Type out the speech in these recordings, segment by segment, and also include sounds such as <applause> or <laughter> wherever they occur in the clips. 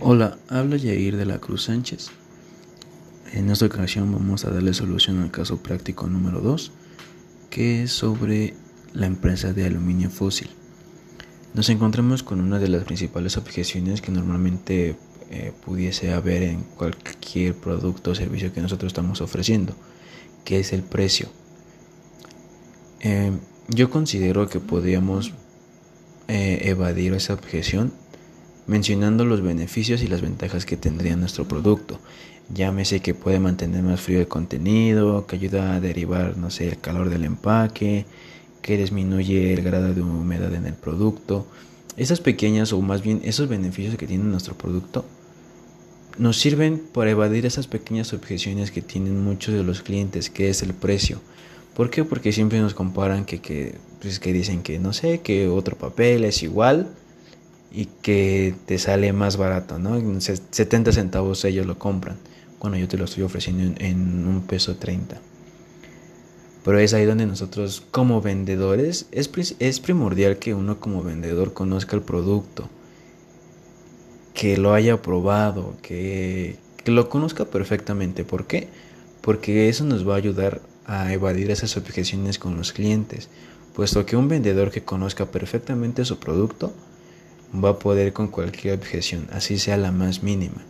Hola, habla Yair de la Cruz Sánchez. En esta ocasión vamos a darle solución al caso práctico número 2, que es sobre la empresa de aluminio fósil. Nos encontramos con una de las principales objeciones que normalmente eh, pudiese haber en cualquier producto o servicio que nosotros estamos ofreciendo, que es el precio. Eh, yo considero que podríamos eh, evadir esa objeción mencionando los beneficios y las ventajas que tendría nuestro producto. Llámese que puede mantener más frío el contenido, que ayuda a derivar, no sé, el calor del empaque, que disminuye el grado de humedad en el producto. Esas pequeñas o más bien esos beneficios que tiene nuestro producto nos sirven para evadir esas pequeñas objeciones que tienen muchos de los clientes, que es el precio. ¿Por qué? Porque siempre nos comparan que, que, pues que dicen que no sé, que otro papel es igual y que te sale más barato, ¿no? 70 centavos ellos lo compran, cuando yo te lo estoy ofreciendo en, un peso 30. Pero es ahí donde nosotros como vendedores, es, es primordial que uno como vendedor conozca el producto, que lo haya probado, que, que lo conozca perfectamente. ¿Por qué? Porque eso nos va a ayudar a evadir esas objeciones con los clientes, puesto que un vendedor que conozca perfectamente su producto, va a poder con cualquier objeción, así sea la más mínima.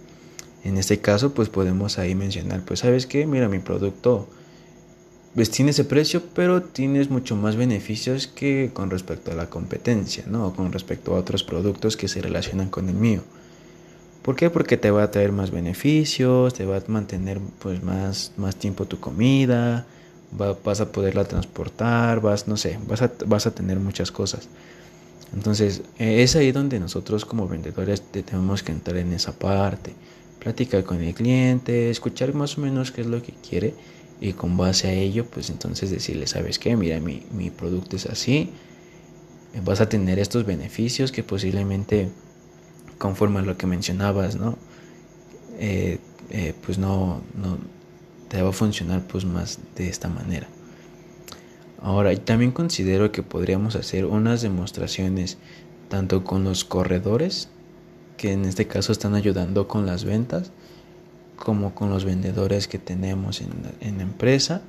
En este caso, pues podemos ahí mencionar, pues sabes qué, mira mi producto, pues tiene ese precio, pero tienes mucho más beneficios que con respecto a la competencia, ¿no? O con respecto a otros productos que se relacionan con el mío. ¿Por qué? Porque te va a traer más beneficios, te va a mantener pues más, más tiempo tu comida, vas a poderla transportar, vas, no sé, vas a, vas a tener muchas cosas. Entonces, eh, es ahí donde nosotros como vendedores tenemos que entrar en esa parte, platicar con el cliente, escuchar más o menos qué es lo que quiere y con base a ello, pues entonces decirle, ¿sabes qué? Mira, mi, mi producto es así, vas a tener estos beneficios que posiblemente conforme a lo que mencionabas, ¿no? Eh, eh, pues no, no te va a funcionar pues más de esta manera. Ahora, también considero que podríamos hacer unas demostraciones tanto con los corredores, que en este caso están ayudando con las ventas, como con los vendedores que tenemos en, la empresa.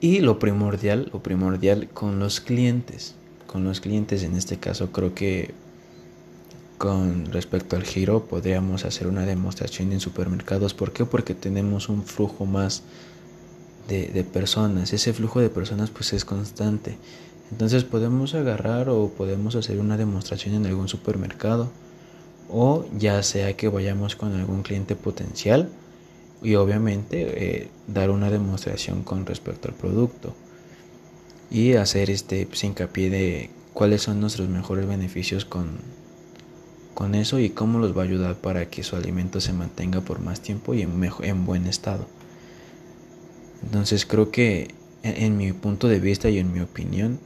Y lo primordial, lo primordial con los clientes. Con los clientes en este caso creo que con respecto al giro podríamos hacer una demostración en supermercados. ¿Por qué? Porque tenemos un flujo más de, personas. Ese flujo de personas pues es constante. Entonces podemos agarrar o podemos hacer una demostración en algún supermercado o ya sea que vayamos con algún cliente potencial y obviamente eh, dar una demostración con respecto al producto y hacer este pues, hincapié de cuáles son nuestros mejores beneficios con, con eso y cómo los va a ayudar para que su alimento se mantenga por más tiempo y en, en buen estado. Entonces creo que en, mi punto de vista y en mi opinión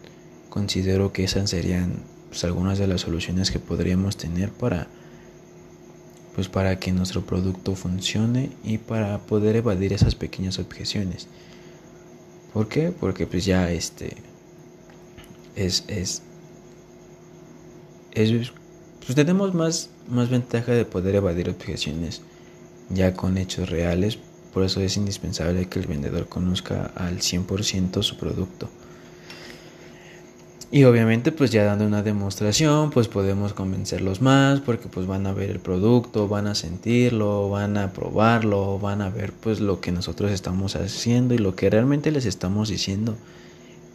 considero que esas serían pues, algunas de las soluciones que podríamos tener para pues para que nuestro producto funcione y para poder evadir esas pequeñas objeciones. ¿Por qué? Porque pues ya este es es, es pues tenemos más más ventaja de poder evadir objeciones ya con hechos reales por eso es indispensable que el vendedor conozca al 100% su producto. Y obviamente pues ya dando una demostración pues podemos convencerlos más porque pues van a ver el producto, van a sentirlo, van a probarlo, van a ver pues lo que nosotros estamos haciendo y lo que realmente les estamos diciendo.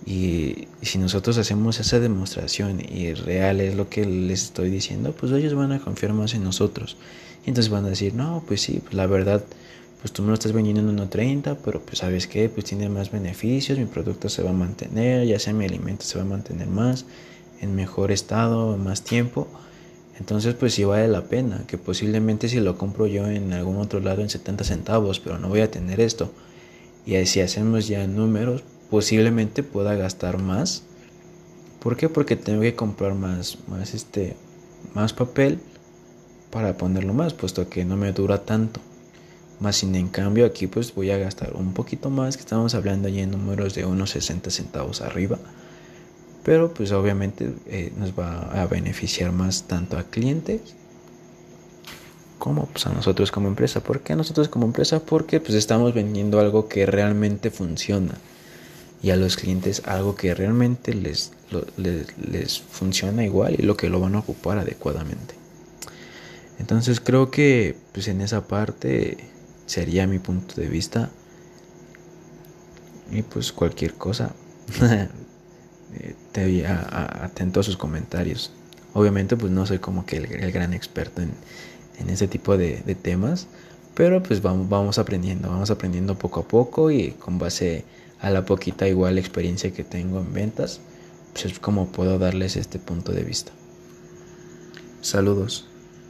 Y, si nosotros hacemos esa demostración y real es lo que les estoy diciendo, pues ellos van a confiar más en nosotros. Y entonces van a decir, no, pues sí, pues la verdad pues tú me lo estás vendiendo en 1.30, pero pues sabes que pues tiene más beneficios, mi producto se va a mantener, ya sea mi alimento se va a mantener más, en mejor estado, más tiempo. Entonces pues sí vale la pena, que posiblemente si lo compro yo en algún otro lado en 70 centavos, pero no voy a tener esto. Y si hacemos ya números, posiblemente pueda gastar más. ¿Por qué? Porque tengo que comprar más, más, este, más papel para ponerlo más, puesto que no me dura tanto. Más sin en cambio aquí pues voy a gastar un poquito más, que estamos hablando ya en números de unos 60 centavos arriba. Pero pues obviamente eh, nos va a beneficiar más tanto a clientes ¿Cómo? Pues a nosotros como empresa. ¿Por qué a nosotros como empresa? Porque pues estamos vendiendo algo que realmente funciona. Y a los clientes algo que realmente les, les, les, funciona igual y lo que lo van a ocupar adecuadamente. Entonces creo que pues en esa parte sería mi punto de vista. Y pues cualquier cosa, <laughs> eh, te atento a sus comentarios. Obviamente pues no soy como que el, gran experto en, en, ese tipo de, temas, pero pues vamos, vamos aprendiendo, vamos aprendiendo poco a poco y con base a la poquita igual experiencia que tengo en ventas, pues es como puedo darles este punto de vista. Saludos.